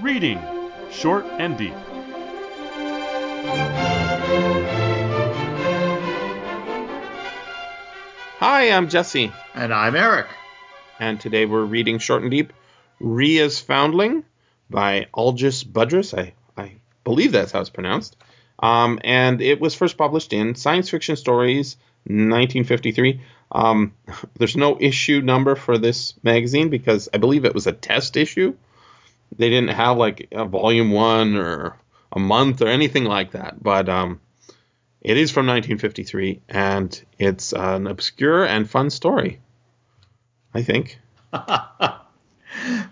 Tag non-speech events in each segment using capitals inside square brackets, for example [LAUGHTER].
Reading Short and Deep. Hi, I'm Jesse, And I'm Eric. and today we're reading Short and Deep Ria's Foundling by Algis Budrys. I, I believe that's how it's pronounced. Um, and it was first published in Science Fiction Stories 1953. Um, [LAUGHS] there's no issue number for this magazine because I believe it was a test issue. They didn't have like a volume one or a month or anything like that. But um, it is from 1953 and it's an obscure and fun story. I think. [LAUGHS]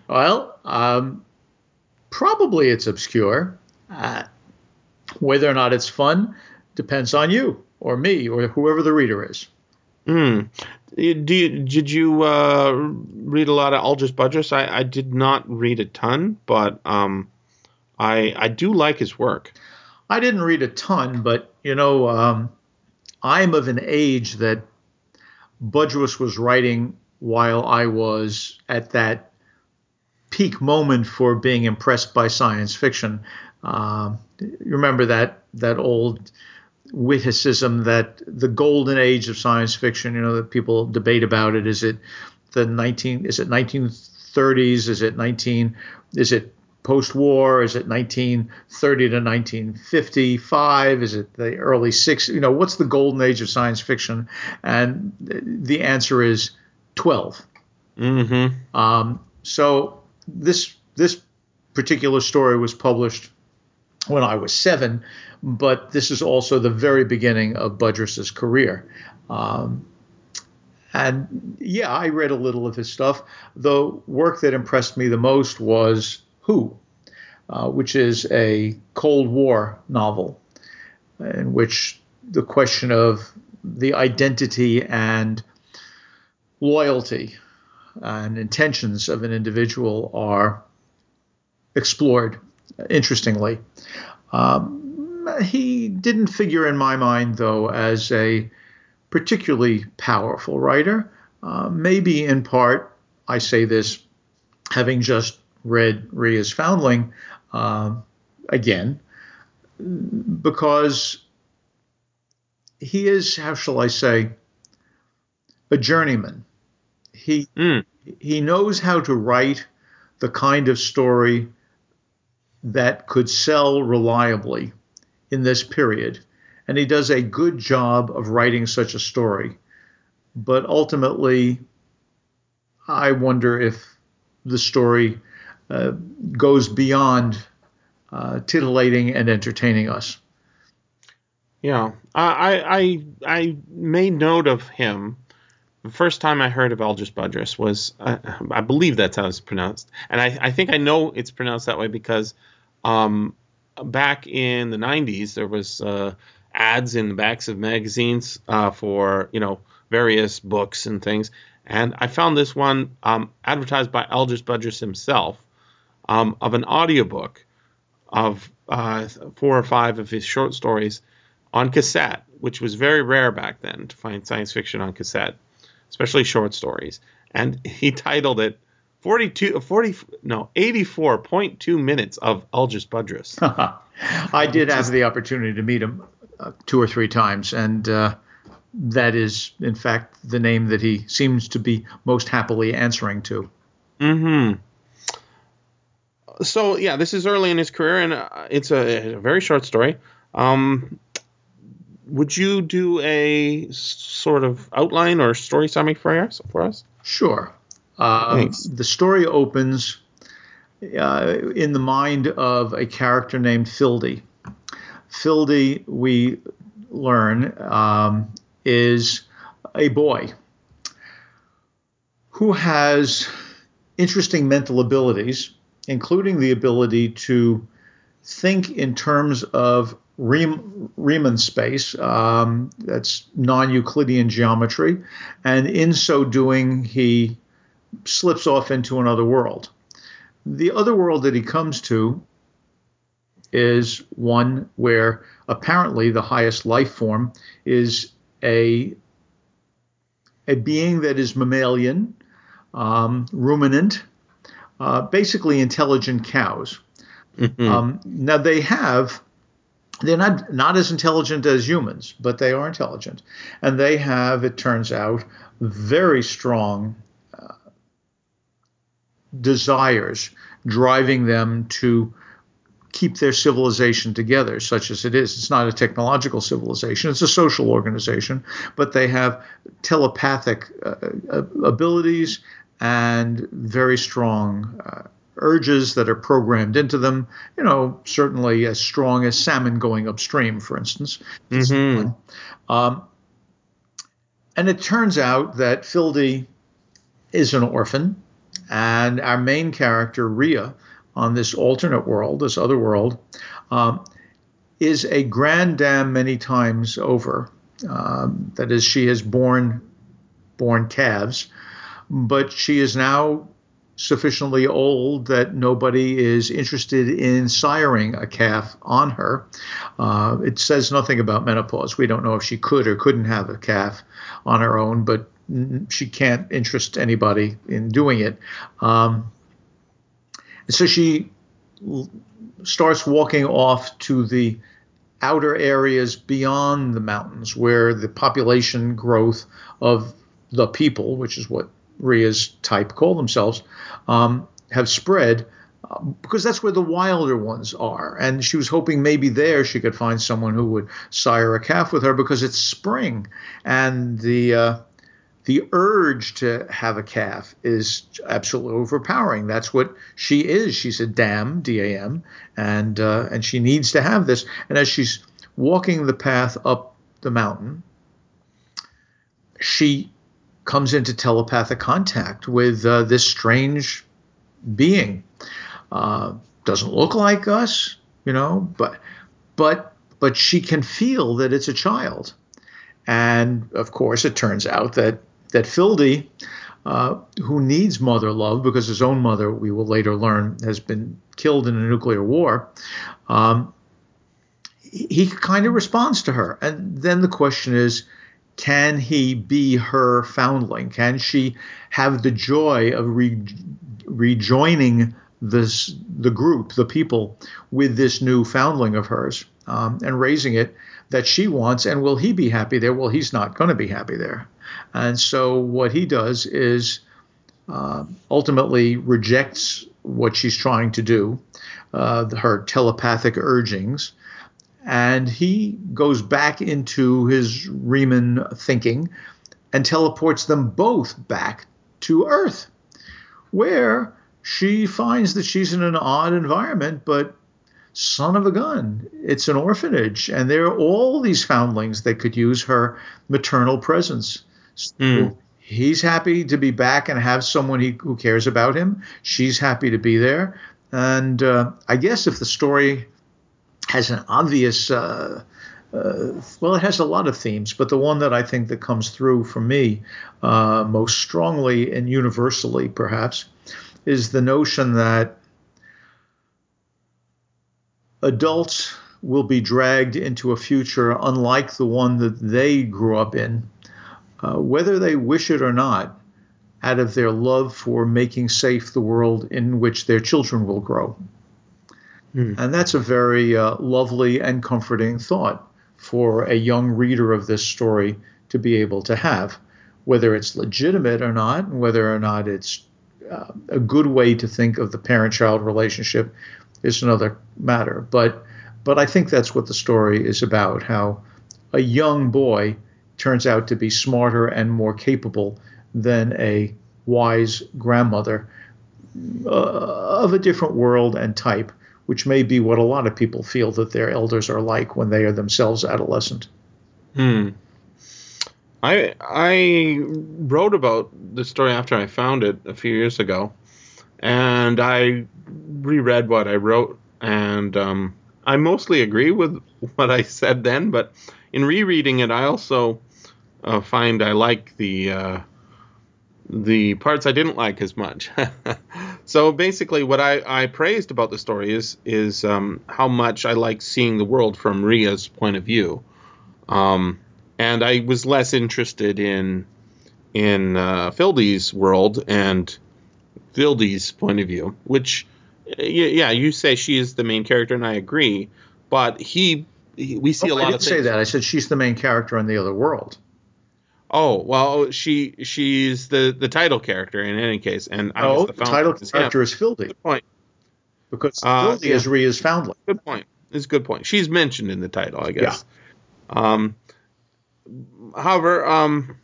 Well, um, probably it's obscure. Uh, whether or not it's fun depends on you or me or whoever the reader is. Hmm. Do you, did you uh, read a lot of Algis Budrys? I, I did not read a ton, but um, I I do like his work. I didn't read a ton, but you know, um, I'm of an age that Budrys was writing while I was at that peak moment for being impressed by science fiction. You remember that that old witticism that the golden age of science fiction. You know that people debate about it. Is it the 19? Is it 1930s? Is it 19? Is it post-war? Is it 1930 to 1955? Is it the early 60s? You know, what's the golden age of science fiction? And the answer is 12. Mm-hmm. Um, so this this particular story was published when I was seven, but this is also the very beginning of Budrys's career. Um, and yeah, I read a little of his stuff. The work that impressed me the most was Who, uh, which is a Cold War novel in which the question of the identity and loyalty and intentions of an individual are explored interestingly. Um, he didn't figure in my mind, though, as a particularly powerful writer. Uh, maybe in part, I say this having just read Ria's Foundling uh, again, because he is, how shall I say, a journeyman. He Mm. he knows how to write the kind of story that could sell reliably in this period. And he does a good job of writing such a story. But ultimately, I wonder if the story uh, goes beyond uh, titillating and entertaining us. Yeah, I, I I made note of him. The first time I heard of Algis Budrys was, uh, I believe that's how it's pronounced, and I, I think I know it's pronounced that way because um, back in the '90s there was uh, ads in the backs of magazines uh, for you know various books and things, and I found this one um, advertised by Algis Budrys himself um, of an audiobook of uh, four or five of his short stories on cassette, which was very rare back then to find science fiction on cassette, especially short stories. And he [LAUGHS] titled it 42, 40, no, 84.2 minutes of Algis Budrys. [LAUGHS] I did have the opportunity to meet him uh, two or three times, and uh, that is, in fact, the name that he seems to be most happily answering to. Mm hmm So yeah, this is early in his career, and uh, it's a, a very short story. Um, would you do a sort of outline or story summary for us? For us? Sure. Um, the story opens uh, in the mind of a character named Fildy. Fildy, we learn, um, is a boy who has interesting mental abilities, including the ability to think in terms of Riem- Riemann space, um, that's non Euclidean geometry, and in so doing, he slips off into another world. The other world that he comes to is one where apparently the highest life form is a a being that is mammalian, um, ruminant, uh, basically intelligent cows. Mm-hmm. Um, now they have they're not not as intelligent as humans, but they are intelligent, and they have, it turns out, very strong desires driving them to keep their civilization together, such as it is. It's not a technological civilization, it's a social organization, but they have telepathic uh, uh abilities and very strong uh, urges that are programmed into them, you know, certainly as strong as salmon going upstream, for instance. Mm-hmm. Um, and it turns out that Fildy is an orphan, and our main character, Ria, on this alternate world, this other world, um, is a grand dame many times over. Um, that is, she has born born calves, but she is now sufficiently old that nobody is interested in siring a calf on her. Uh, it says nothing about menopause. We don't know if she could or couldn't have a calf on her own, but she can't interest anybody in doing it. Um, so she starts walking off to the outer areas beyond the mountains where the population growth of the people, which is what Ria's type call themselves, um, have spread uh, because that's where the wilder ones are. And she was hoping maybe there she could find someone who would sire a calf with her because it's spring and the uh, the urge to have a calf is absolutely overpowering. That's what she is. She's a dam, D-A-M, and uh, and she needs to have this. And as she's walking the path up the mountain, she comes into telepathic contact with uh, this strange being. Uh, doesn't look like us, you know, but but but she can feel that it's a child. And of course, it turns out that that Fildy, uh, who needs mother love because his own mother, we will later learn, has been killed in a nuclear war, um, he, he kind of responds to her. And then the question is, can he be her foundling? Can she have the joy of re- rejoining this the group, the people, with this new foundling of hers um, and raising it that she wants? And will he be happy there? Well, he's not going to be happy there. And so what he does is uh, ultimately rejects what she's trying to do, uh, her telepathic urgings, and he goes back into his Riemann thinking and teleports them both back to Earth, where she finds that she's in an odd environment, but son of a gun, it's an orphanage, and there are all these foundlings that could use her maternal presence. So mm. He's happy to be back and have someone he, who cares about him. She's happy to be there. And uh, I guess if the story has an obvious uh, uh, well, it has a lot of themes, but the one that I think that comes through for me uh, most strongly and universally, perhaps, is the notion that adults will be dragged into a future unlike the one that they grew up in, uh, whether they wish it or not, out of their love for making safe the world in which their children will grow. Mm. And that's a very uh, lovely and comforting thought for a young reader of this story to be able to have. Whether it's legitimate or not, and whether or not it's uh, a good way to think of the parent child relationship is another matter. But, but I think that's what the story is about how a young boy turns out to be smarter and more capable than a wise grandmother uh, of a different world and type which may be what a lot of people feel that their elders are like when they are themselves adolescent. Hmm. I I wrote about the story after I found it a few years ago, and I reread what I wrote, and um, I mostly agree with [LAUGHS] what I said then. But in rereading it, I also uh, find I like the uh, the parts I didn't like as much. [LAUGHS] so basically, what I, I praised about the story is is um, how much I like seeing the world from Ria's point of view, um, and I was less interested in in uh, Fildy's world and Fildy's point of view, which yeah, you say she is the main character, and I agree. But he we see oh, a lot I didn't say that. I said she's the main character in the other world. Oh well, she she's the the title character in any case, and I oh, the, the title is character him. is Fildy. Good point. Because Uh, Fildy yeah. is Rhea's foundling. Good point. It's a good point. She's mentioned in the title, I guess. Yeah. Um, however, um,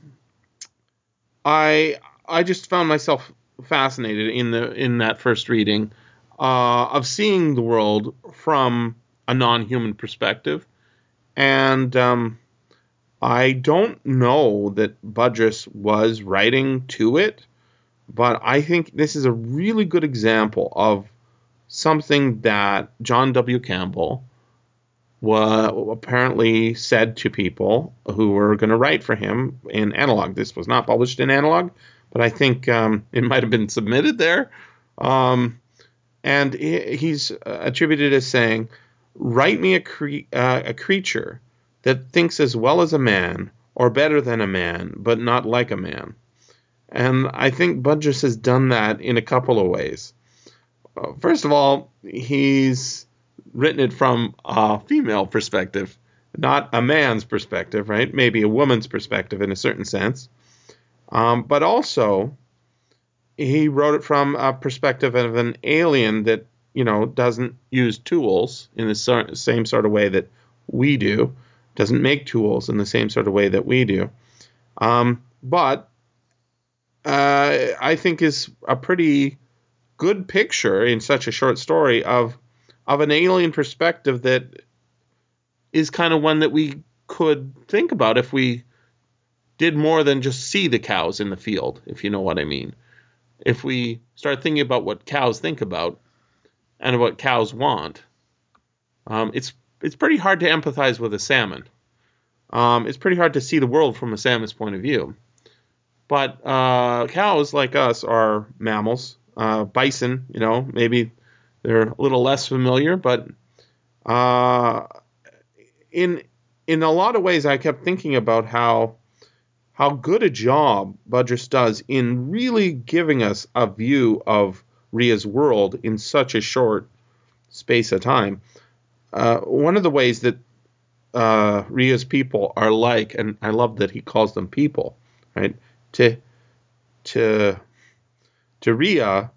I I just found myself fascinated in the in that first reading uh, of seeing the world from a non-human perspective, and um, I don't know that Budrys was writing to it, but I think this is a really good example of something that John W. Campbell wa apparently said to people who were going to write for him in Analog. This was not published in Analog, but I think um, it might have been submitted there. Um, and he, he's attributed as saying, "Write me a, cre- uh, a creature that thinks as well as a man, or better than a man, but not like a man." And I think Budrys has done that in a couple of ways. Uh, first of all, he's written it from a female perspective, not a man's perspective, right? Maybe a woman's perspective in a certain sense. Um, but also, he wrote it from a perspective of an alien that, you know, doesn't use tools in the same sort of way that we do, doesn't make tools in the same sort of way that we do. Um, but uh, I think is a pretty good picture in such a short story of of an alien perspective that is kind of one that we could think about if we did more than just see the cows in the field, if you know what I mean. If we start thinking about what cows think about and what cows want, um, it's it's pretty hard to empathize with a salmon. Um, it's pretty hard to see the world from a salmon's point of view. But uh, cows, like us, are mammals. Uh, bison, you know, maybe they're a little less familiar, but uh, in in a lot of ways, I kept thinking about how how good a job Budrys does in really giving us a view of Ria's world in such a short space of time. Uh, one of the ways that uh, Ria's people are like, and I love that he calls them people, right? To to to Ria,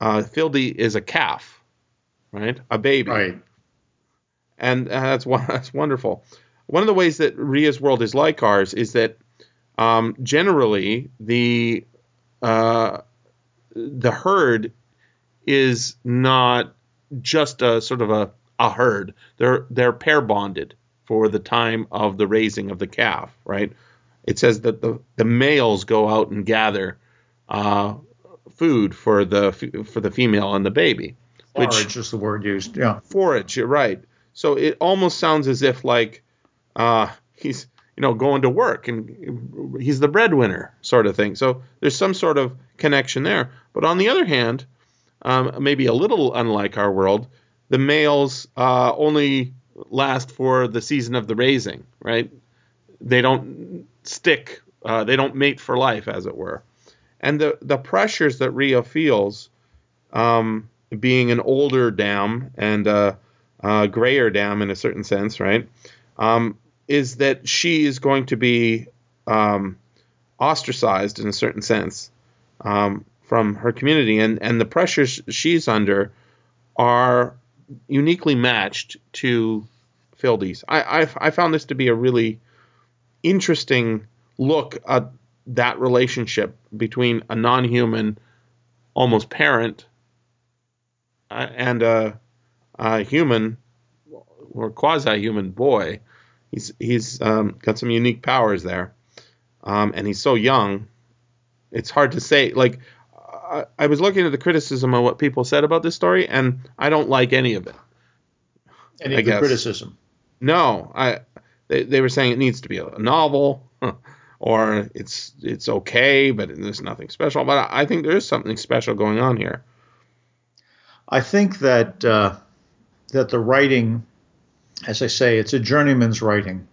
uh, is a calf, right? A baby, Right. and uh, that's [LAUGHS] that's wonderful. One of the ways that Ria's world is like ours is that um, generally the uh, the herd is not just a sort of a, a herd. They're they're pair bonded for the time of the raising of the calf, right? It says that the, the males go out and gather uh, food for the for the female and the baby. Which- Forage is the word used. Yeah. forage. You're right. So it almost sounds as if like uh, he's you know going to work and he's the breadwinner sort of thing. So there's some sort of connection there. But on the other hand, um, maybe a little unlike our world, the males uh, only last for the season of the raising, right? They don't stick. Uh, they don't mate for life, as it were. And the the pressures that Ria feels um, being an older dam and a, a grayer dam in a certain sense, right? Um, is that she is going to be um, ostracized in a certain sense um, from her community, and and the pressures she's under are uniquely matched to Fildy's. I, I I found this to be a really interesting look at that relationship between a non-human, almost parent, uh, and a, a human or quasi-human boy. He's he's um, got some unique powers there, um, and he's so young. It's hard to say. Like I, I was looking at the criticism of what people said about this story, and I don't like any of it. Any I of the criticism. No, I they, they were saying it needs to be a novel, or it's it's okay, but there's nothing special. But I think there is something special going on here. I think that uh, that the writing, as I say, it's a journeyman's writing,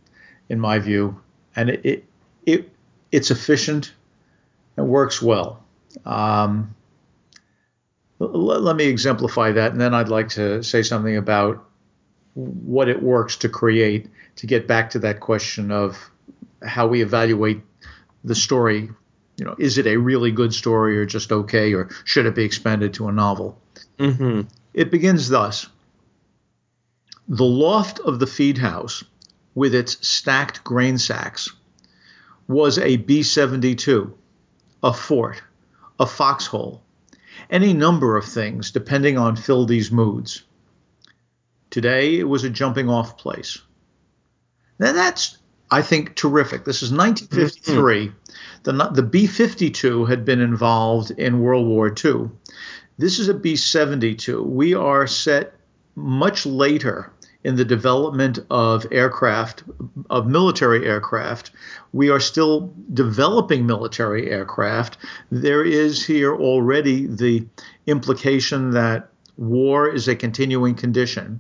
in my view, and it it, it it's efficient, it works well. Um, L- let me exemplify that, and then I'd like to say something about what it works to create to get back to that question of how we evaluate the story. You know, is it a really good story or just okay, or should it be expanded to a novel? Mm-hmm. It begins thus The loft of the feed house, with its stacked grain sacks, was a B 72, a fort, a foxhole, any number of things depending on Fildy's moods. Today it was a jumping off place. Now that's, I think, terrific. This is 1953. Mm-hmm. The, the B 52 had been involved in World War II. This is a B 72. We are set much later in the development of aircraft, of military aircraft. We are still developing military aircraft. There is here already the implication that war is a continuing condition.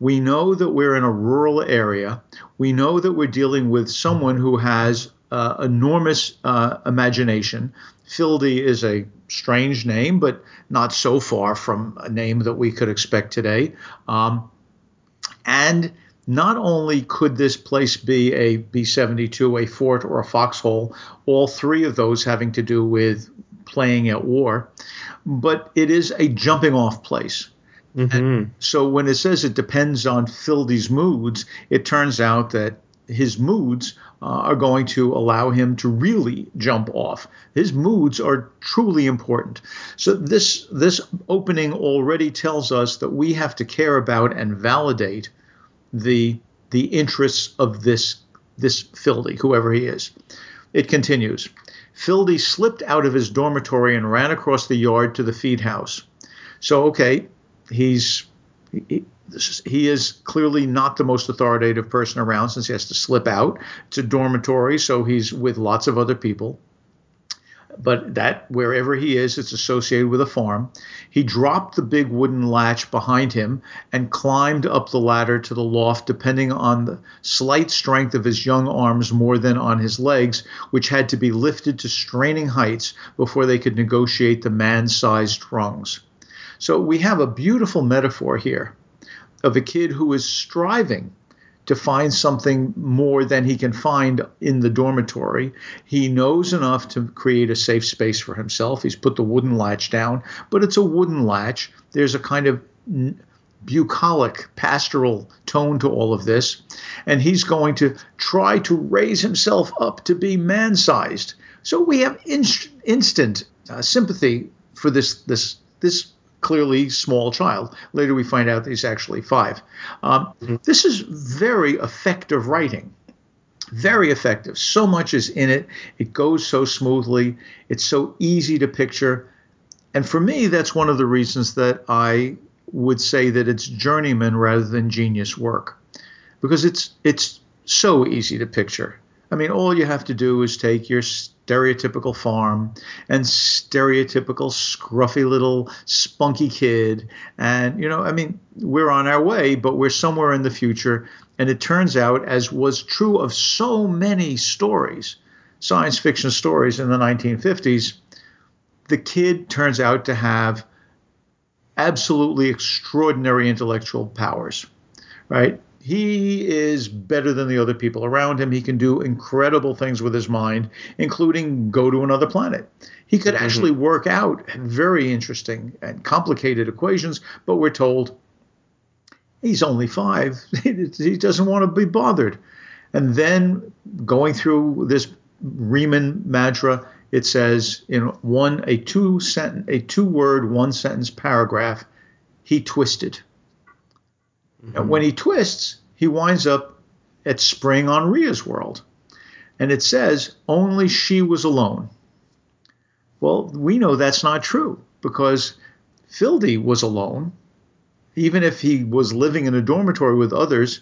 We know that we're in a rural area. We know that we're dealing with someone who has uh, enormous uh, imagination. Fildy is a strange name, but not so far from a name that we could expect today. Um, and not only could this place be a B 72, a fort, or a foxhole, all three of those having to do with playing at war, but it is a jumping off place. Mm-hmm. So when it says it depends on Fildy's moods, it turns out that his moods Uh, are going to allow him to really jump off. His moods are truly important. So this this opening already tells us that we have to care about and validate the the interests of this this Fildy, whoever he is. It continues. Fildy slipped out of his dormitory and ran across the yard to the feed house. So okay, he's he, he is clearly not the most authoritative person around since he has to slip out. to dormitory, so he's with lots of other people. But that, wherever he is, it's associated with a farm. He dropped the big wooden latch behind him and climbed up the ladder to the loft, depending on the slight strength of his young arms more than on his legs, which had to be lifted to straining heights before they could negotiate the man sized rungs. So we have a beautiful metaphor here of a kid who is striving to find something more than he can find in the dormitory. He knows enough to create a safe space for himself. He's put the wooden latch down, but it's a wooden latch. There's a kind of bucolic, pastoral tone to all of this. And he's going to try to raise himself up to be man sized. So we have in- instant uh, sympathy for this, this, this clearly small child. Later, we find out that he's actually five. Um, mm-hmm. This is very effective writing. Very effective. So much is in it. It goes so smoothly. It's so easy to picture. And for me, that's one of the reasons that I would say that it's journeyman rather than genius work, because it's it's so easy to picture. I mean, all you have to do is take your stereotypical farm and stereotypical scruffy little spunky kid. And, you know, I mean, we're on our way, but we're somewhere in the future. And it turns out, as was true of so many stories, science fiction stories in the 1950s, the kid turns out to have absolutely extraordinary intellectual powers, right? He is better than the other people around him. He can do incredible things with his mind, including go to another planet. He could mm-hmm. actually work out very interesting and complicated equations, but we're told he's only five. [LAUGHS] he doesn't want to be bothered. And then going through this Riemann mantra, it says in one a two sentence a two word one sentence paragraph, he twisted. Mm-hmm. And when he twists, he winds up at spring on Ria's world. And it says only she was alone. Well, we know that's not true because Fildy was alone. Even if he was living in a dormitory with others,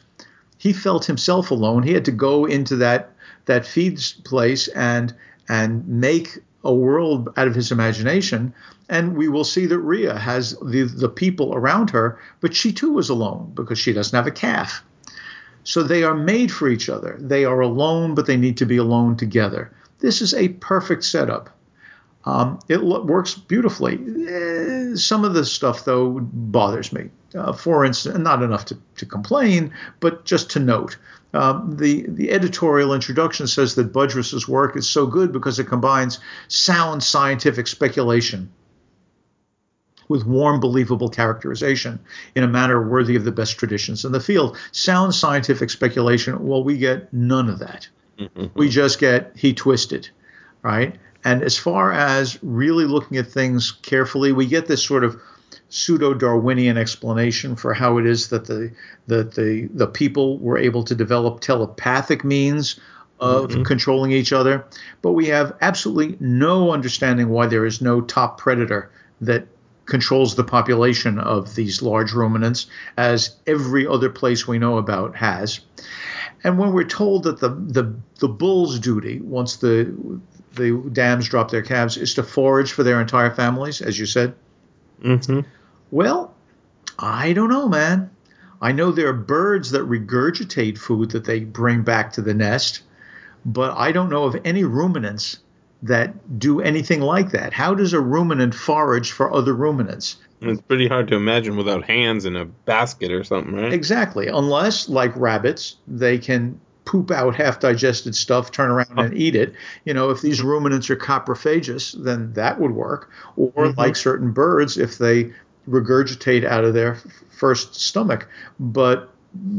he felt himself alone. He had to go into that that feeds place and and make a world out of his imagination. And we will see that Ria has the, the people around her, but she too is alone because she doesn't have a calf. So they are made for each other. They are alone, but they need to be alone together. This is a perfect setup. Um, it lo- works beautifully. Eh, some of the stuff, though, bothers me. Uh, for instance, not enough to, to complain, but just to note. Um, the, the editorial introduction says that Budrys's work is so good because it combines sound scientific speculation with warm, believable characterization in a manner worthy of the best traditions in the field. Sound scientific speculation, well, we get none of that. we just get he twisted, right? And as far as really looking at things carefully, we get this sort of pseudo-Darwinian explanation for how it is that the that the the people were able to develop telepathic means of mm-hmm. controlling each other, but we have absolutely no understanding why there is no top predator that controls the population of these large ruminants, as every other place we know about has. And when we're told that the the, the bull's duty, once the the dams drop their calves, is to forage for their entire families, as you said. Mm-hmm. Well, I don't know, man. I know there are birds that regurgitate food that they bring back to the nest, but I don't know of any ruminants that do anything like that. How does a ruminant forage for other ruminants? It's pretty hard to imagine without hands in a basket or something, right? Exactly. Unless, like rabbits, they can poop out half digested stuff, turn around and eat it. You know, if these ruminants are coprophagous, then that would work. Or mm-hmm. like certain birds, if they regurgitate out of their first stomach. But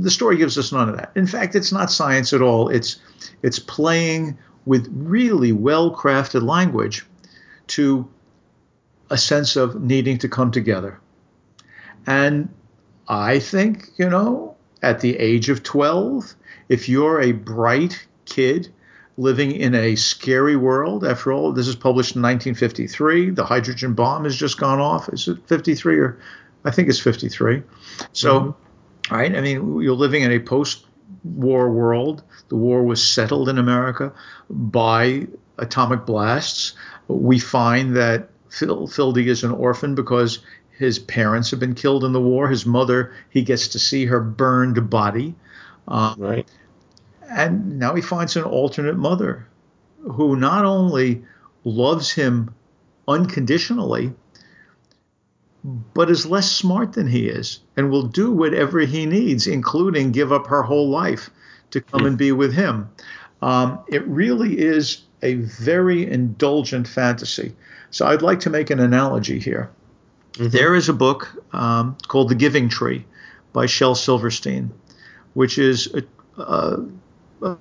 the story gives us none of that. In fact, it's not science at all. It's it's playing with really well crafted language to a sense of needing to come together. And I think, you know, at the age of 12, if you're a bright kid living in a scary world, after all, this is published in 1953, the hydrogen bomb has just gone off. Is it 53 or I think it's 53. So, mm-hmm. right, I mean, you're living in a post war world. The war was settled in America by atomic blasts. We find that Phil, Fildy is an orphan because his parents have been killed in the war. His mother, he gets to see her burned body. Um, right. And now he finds an alternate mother who not only loves him unconditionally, but is less smart than he is and will do whatever he needs, including give up her whole life to come and be with him. Um, it really is a very indulgent fantasy. So I'd like to make an analogy here. Mm-hmm. There is a book um, called The Giving Tree by Shel Silverstein, which is a, a,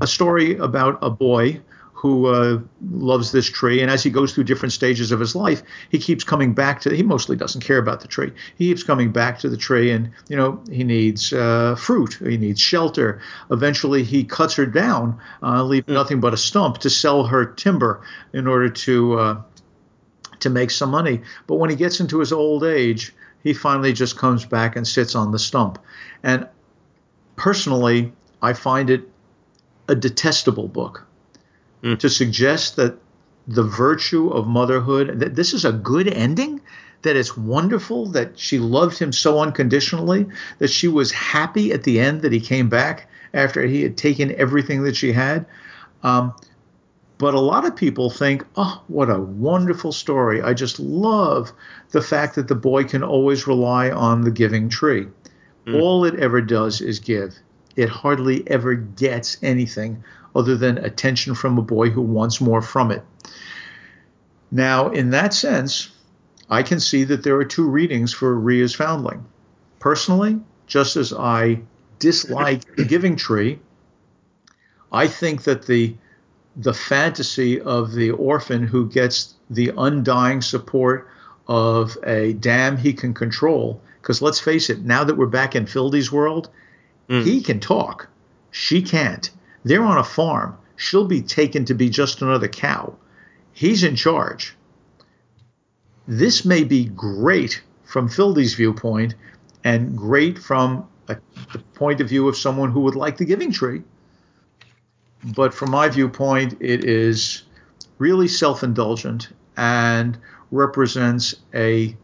a story about a boy who uh, loves this tree. And as he goes through different stages of his life, he keeps coming back to. He mostly doesn't care about the tree. He keeps coming back to the tree, and you know he needs uh, fruit. He needs shelter. Eventually, he cuts her down, uh, leaving nothing but a stump to sell her timber in order to uh, to make some money. But when he gets into his old age, he finally just comes back and sits on the stump. And personally, I find it a detestable book mm. to suggest that the virtue of motherhood, that this is a good ending, that it's wonderful, that she loved him so unconditionally, that she was happy at the end that he came back after he had taken everything that she had. Um, but a lot of people think, oh, what a wonderful story. I just love the fact that the boy can always rely on the giving tree. Mm. All it ever does is give. It hardly ever gets anything other than attention from a boy who wants more from it. Now, in that sense, I can see that there are two readings for Ria's Foundling. Personally, just as I dislike the Giving Tree, I think that the the fantasy of the orphan who gets the undying support of a dam he can control. Because let's face it, now that we're back in Fildy's world, mm. he can talk. She can't. They're on a farm. She'll be taken to be just another cow. He's in charge. This may be great from Fildy's viewpoint and great from a, the point of view of someone who would like the giving tree. But from my viewpoint, it is really self indulgent and represents a,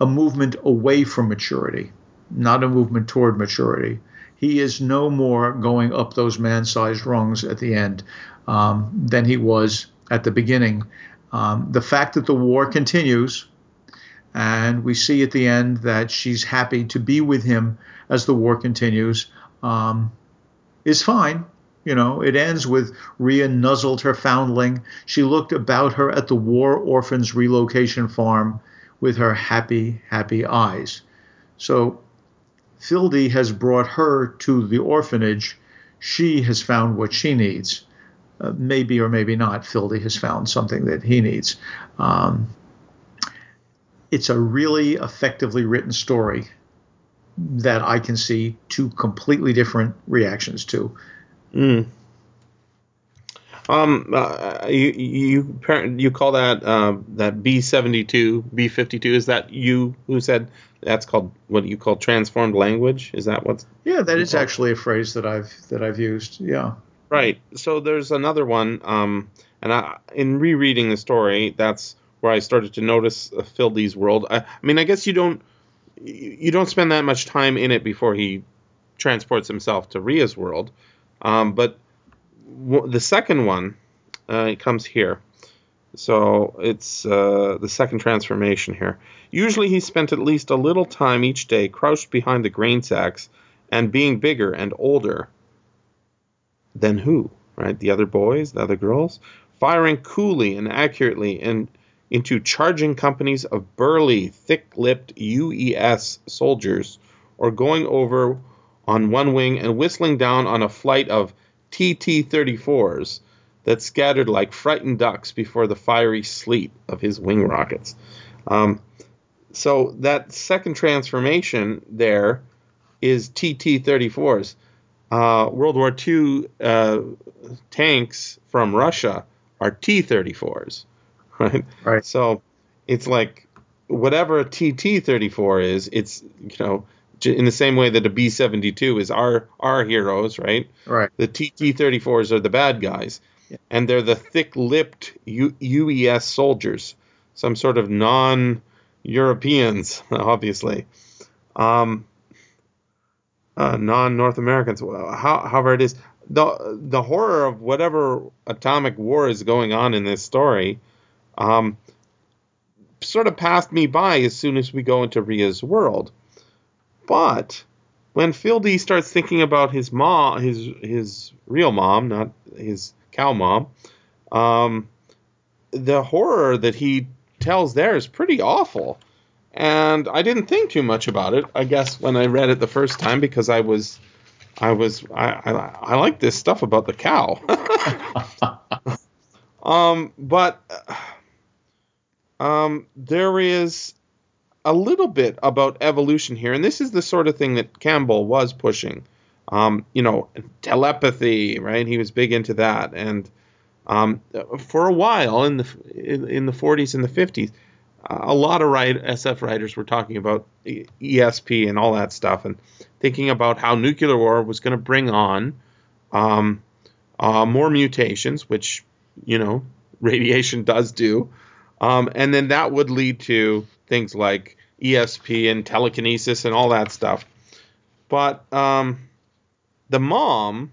a movement away from maturity, not a movement toward maturity he is no more going up those man-sized rungs at the end um, than he was at the beginning. Um, the fact that the war continues, and we see at the end that she's happy to be with him as the war continues, um, is fine. You know, it ends with Rhea nuzzled her foundling. She looked about her at the war orphans relocation farm with her happy, happy eyes. So Fildy has brought her to the orphanage. She has found what she needs. Uh, maybe or maybe not, Fildy has found something that he needs. Um, it's a really effectively written story that I can see two completely different reactions to. Mm. Um, uh, you you you call that uh, that B seventy two B fifty two? Is that you who said that's called what you call transformed language? Is that what's? Yeah, that is actually a phrase that I've that I've used. Yeah. Right. So there's another one, um, and I, in rereading the story, that's where I started to notice uh, Fildy's world. I, I mean, I guess you don't you don't spend that much time in it before he transports himself to Rhea's world, um, but w- the second one uh, it comes here. So it's uh, the second transformation here. Usually he spent at least a little time each day crouched behind the grain sacks and being bigger and older than who, right? The other boys, the other girls, firing coolly and accurately and into charging companies of burly, thick-lipped UES soldiers, or going over on one wing and whistling down on a flight of TT-34s that scattered like frightened ducks before the fiery sleet of his wing rockets. Um, so that second transformation there is TT-34s. Uh, World War II uh, tanks from Russia are T-34s, [LAUGHS] right? Right. So it's like whatever a TT-34 is, it's you know in the same way that a B-72 is our our heroes, right? Right. The TT-34s are the bad guys, yeah. and they're the thick-lipped U- UES soldiers, some sort of non-Europeans, [LAUGHS] obviously. Um, uh, non-North Americans. How, however, it is the the horror of whatever atomic war is going on in this story, um, sort of passed me by as soon as we go into Rhea's world. But when Fildy starts thinking about his mom, his his real mom, not his cow mom, um, the horror that he tells there is pretty awful and I didn't think too much about it. I guess when I read it the first time because I was, I was, I, I, I like this stuff about the cow. [LAUGHS] [LAUGHS] um, but um, there is a little bit about evolution here, and this is the sort of thing that Campbell was pushing. Um, you know, telepathy, right? He was big into that, and um, for a while in the in, in the 40s and the 50s a lot of write, SF writers were talking about ESP and all that stuff, and thinking about how nuclear war was going to bring on um, uh, more mutations, which you know [LAUGHS] radiation does do, um, and then that would lead to things like ESP and telekinesis and all that stuff. But um, the mom,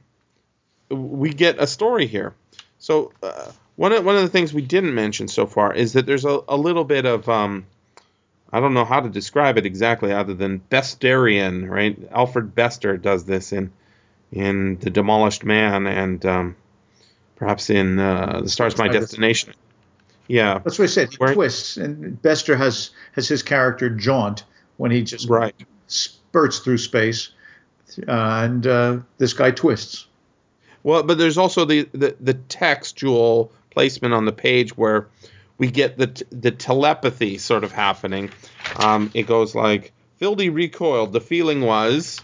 we get a story here. So uh, one of one of the things we didn't mention so far is that there's a, a little bit of um, I don't know how to describe it exactly other than Besterian, right? Alfred Bester does this in in The Demolished Man and um, perhaps in uh, The Stars My Destination. Yeah, that's what I said. He twists, and Bester has has his character jaunt when he just right. spurts through space, uh, and uh, this guy twists. Well, but there's also the, the, the textual placement on the page where we get the the telepathy sort of happening. Um, it goes like Fildy recoiled. The feeling was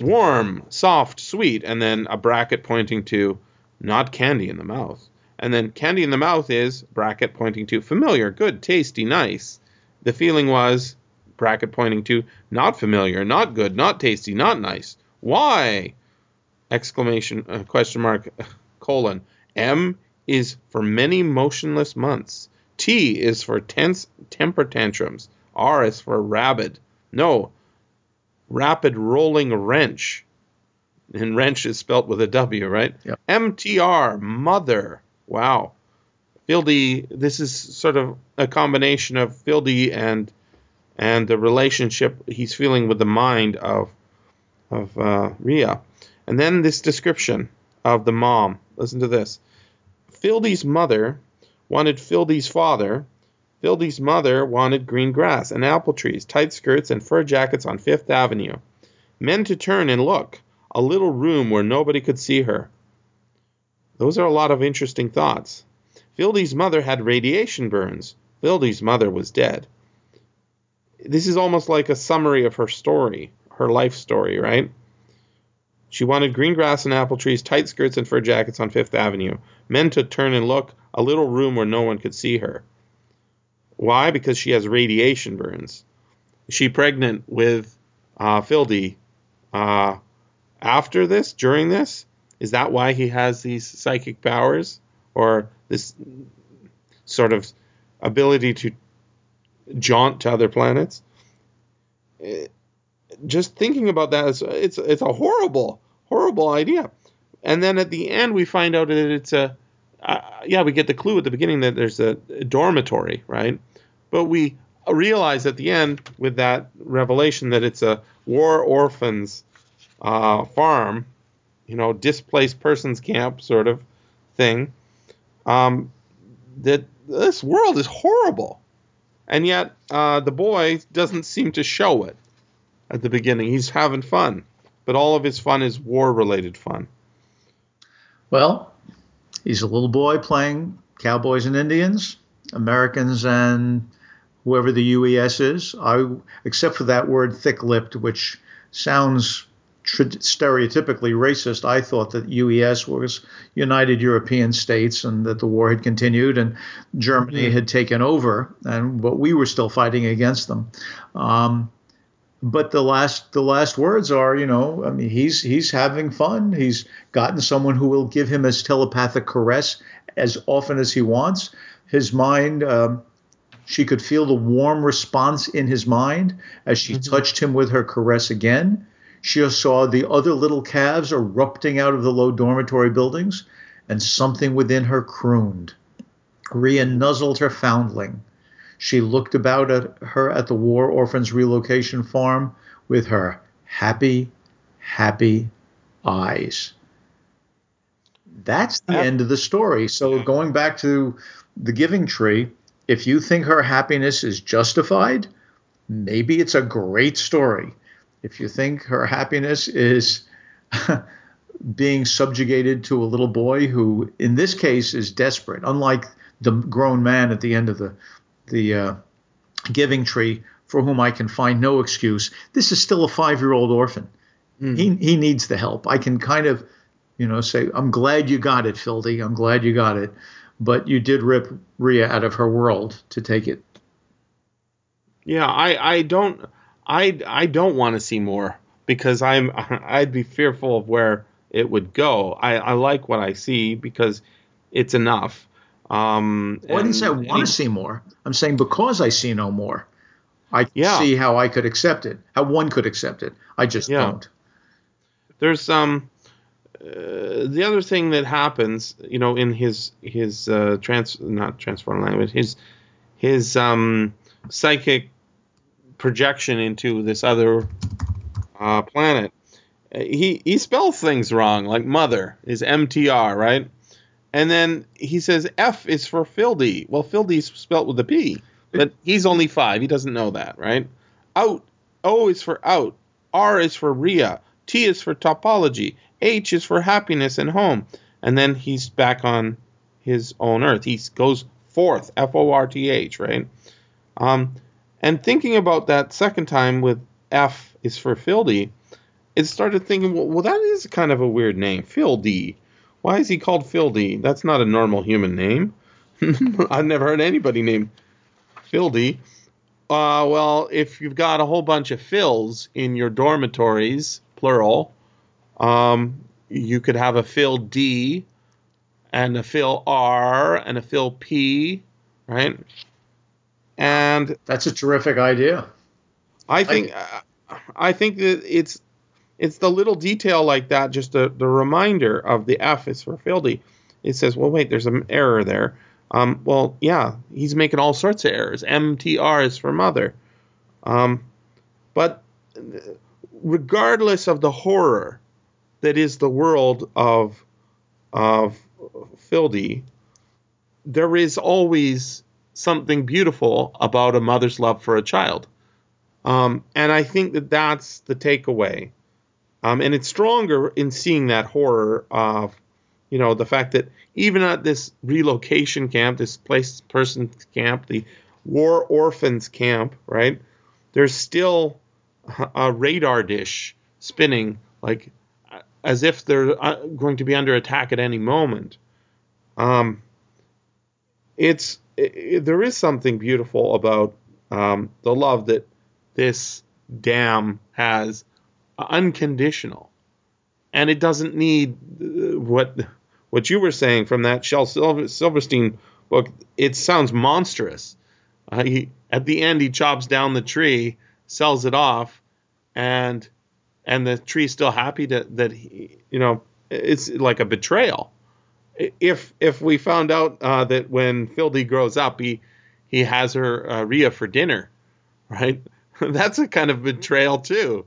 warm, soft, sweet, and then a bracket pointing to not candy in the mouth. And then candy in the mouth is bracket pointing to familiar, good, tasty, nice. The feeling was bracket pointing to not familiar, not good, not tasty, not nice. Why? Exclamation uh, question mark [LAUGHS] colon. M is for many motionless months. T is for tense temper tantrums. R is for rabid. No, rapid rolling wrench. And wrench is spelt with a W, right? Yep. MTR, mother. Wow. Fildy, this is sort of a combination of Fildy and and the relationship he's feeling with the mind of of uh, Ria. And then this description of the mom. Listen to this. Fildy's mother wanted Fildy's father. Fildy's mother wanted green grass and apple trees, tight skirts, and fur jackets on Fifth Avenue. Men to turn and look, a little room where nobody could see her. Those are a lot of interesting thoughts. Fildy's mother had radiation burns. Fildy's mother was dead. This is almost like a summary of her story, her life story, right? She wanted green grass and apple trees, tight skirts, and fur jackets on Fifth Avenue. Men to turn and look, a little room where no one could see her. Why? Because she has radiation burns. She pregnant with uh, Fildy uh, after this, during this? Is that why he has these psychic powers? Or this sort of ability to jaunt to other planets? Eh, just thinking about that, it's, it's, it's a horrible, horrible idea. And then at the end, we find out that it's a, uh, yeah, we get the clue at the beginning that there's a, a dormitory, right? But we realize at the end with that revelation that it's a war orphans uh, farm, you know, displaced persons camp sort of thing. Um, that this world is horrible, and yet uh, the boy doesn't seem to show it at the beginning. He's having fun, but all of his fun is war-related fun. Well, he's a little boy playing cowboys and Indians, Americans and whoever the UES is. I, except for that word thick-lipped, which sounds stereotypically racist. I thought that UES was United European States and that the war had continued and Germany mm-hmm. had taken over, and but we were still fighting against them. Um, but the last the last words are, you know, I mean, he's he's having fun. He's gotten someone who will give him his telepathic caress as often as he wants. His mind. Um, she could feel the warm response in his mind as she mm-hmm. touched him with her caress again. She saw the other little calves erupting out of the low dormitory buildings, and something within her crooned. Ria nuzzled her foundling. She looked about at her at the War Orphans Relocation Farm with her happy, happy eyes. That's the end of the story. So going back to the giving tree, if you think her happiness is justified, maybe it's a great story if you think her happiness is [LAUGHS] being subjugated to a little boy who, in this case, is desperate, unlike the grown man at the end of the the uh, giving tree, for whom I can find no excuse. This is still a five year old orphan. Mm. He he needs the help. I can kind of, you know, say, I'm glad you got it, Fildy. I'm glad you got it, but you did rip Ria out of her world to take it. Yeah, I I don't. I I don't want to see more because I'm [LAUGHS] I'd be fearful of where it would go. I, I like what I see because it's enough. Um, well, I didn't say I want to see more. I'm saying because I see no more, I yeah. see how I could accept it, how one could accept it. I just yeah. don't. There's um uh, the other thing that happens, you know, in his his uh, trans not transform language, his his um psychic projection into this other uh, planet. He he spells things wrong, like mother is MTR, right? And then he says F is for Fildy. Well, Fildy's spelled with a P, but he's only five. He doesn't know that, right? Out. O is for out. R is for Ria. T is for topology. H is for happiness and home. And then he's back on his own earth. He goes forth, F O R T H, right? Um, and thinking about that second time with F is for Fildy, it started thinking, well, well, that is kind of a weird name, Fildy. Why is he called Fildy? That's not a normal human name. [LAUGHS] I've never heard anybody named Fildy. Uh, well, if you've got a whole bunch of Phils in your dormitories, plural, um, you could have a Phil D and a Phil R and a Phil P, right? And that's a terrific idea. I think I, I think that it's it's the little detail like that, just the, the reminder of the F is for Fildy. It says, well, wait, there's an error there. Um, well, yeah, he's making all sorts of errors. MTR is for mother. Um, but regardless of the horror that is the world of of Fildy, there is always something beautiful about a mother's love for a child. Um, and I think that that's the takeaway. Um, and it's stronger in seeing that horror of, you know, the fact that even at this relocation camp, this place person camp, the war orphans camp, right? There's still a radar dish spinning, like as if they're uh, going to be under attack at any moment. Um, it's it, there is something beautiful about um, the love that this dam has, uh, unconditional, and it doesn't need uh, what what you were saying from that Shel Silver, Silverstein book. It sounds monstrous. Uh, he, at the end, he chops down the tree, sells it off, and and the tree's still happy to, that he, you know it's like a betrayal if if we found out uh, that when Fildy grows up, he he has her uh, Ria for dinner, right? [LAUGHS] That's a kind of betrayal too.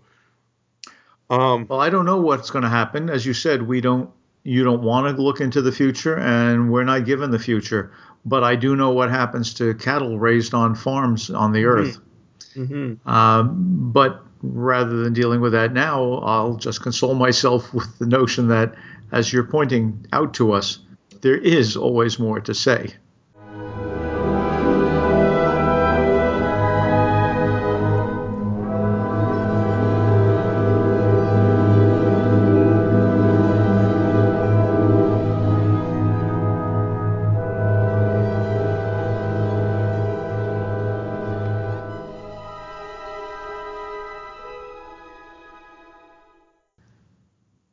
Um, well, I don't know what's going to happen. As you said, we don't. You don't want to look into the future, and we're not given the future. But I do know what happens to cattle raised on farms on the earth. Mm-hmm. Um, but rather than dealing with that now, I'll just console myself with the notion that as you're pointing out to us, there is always more to say.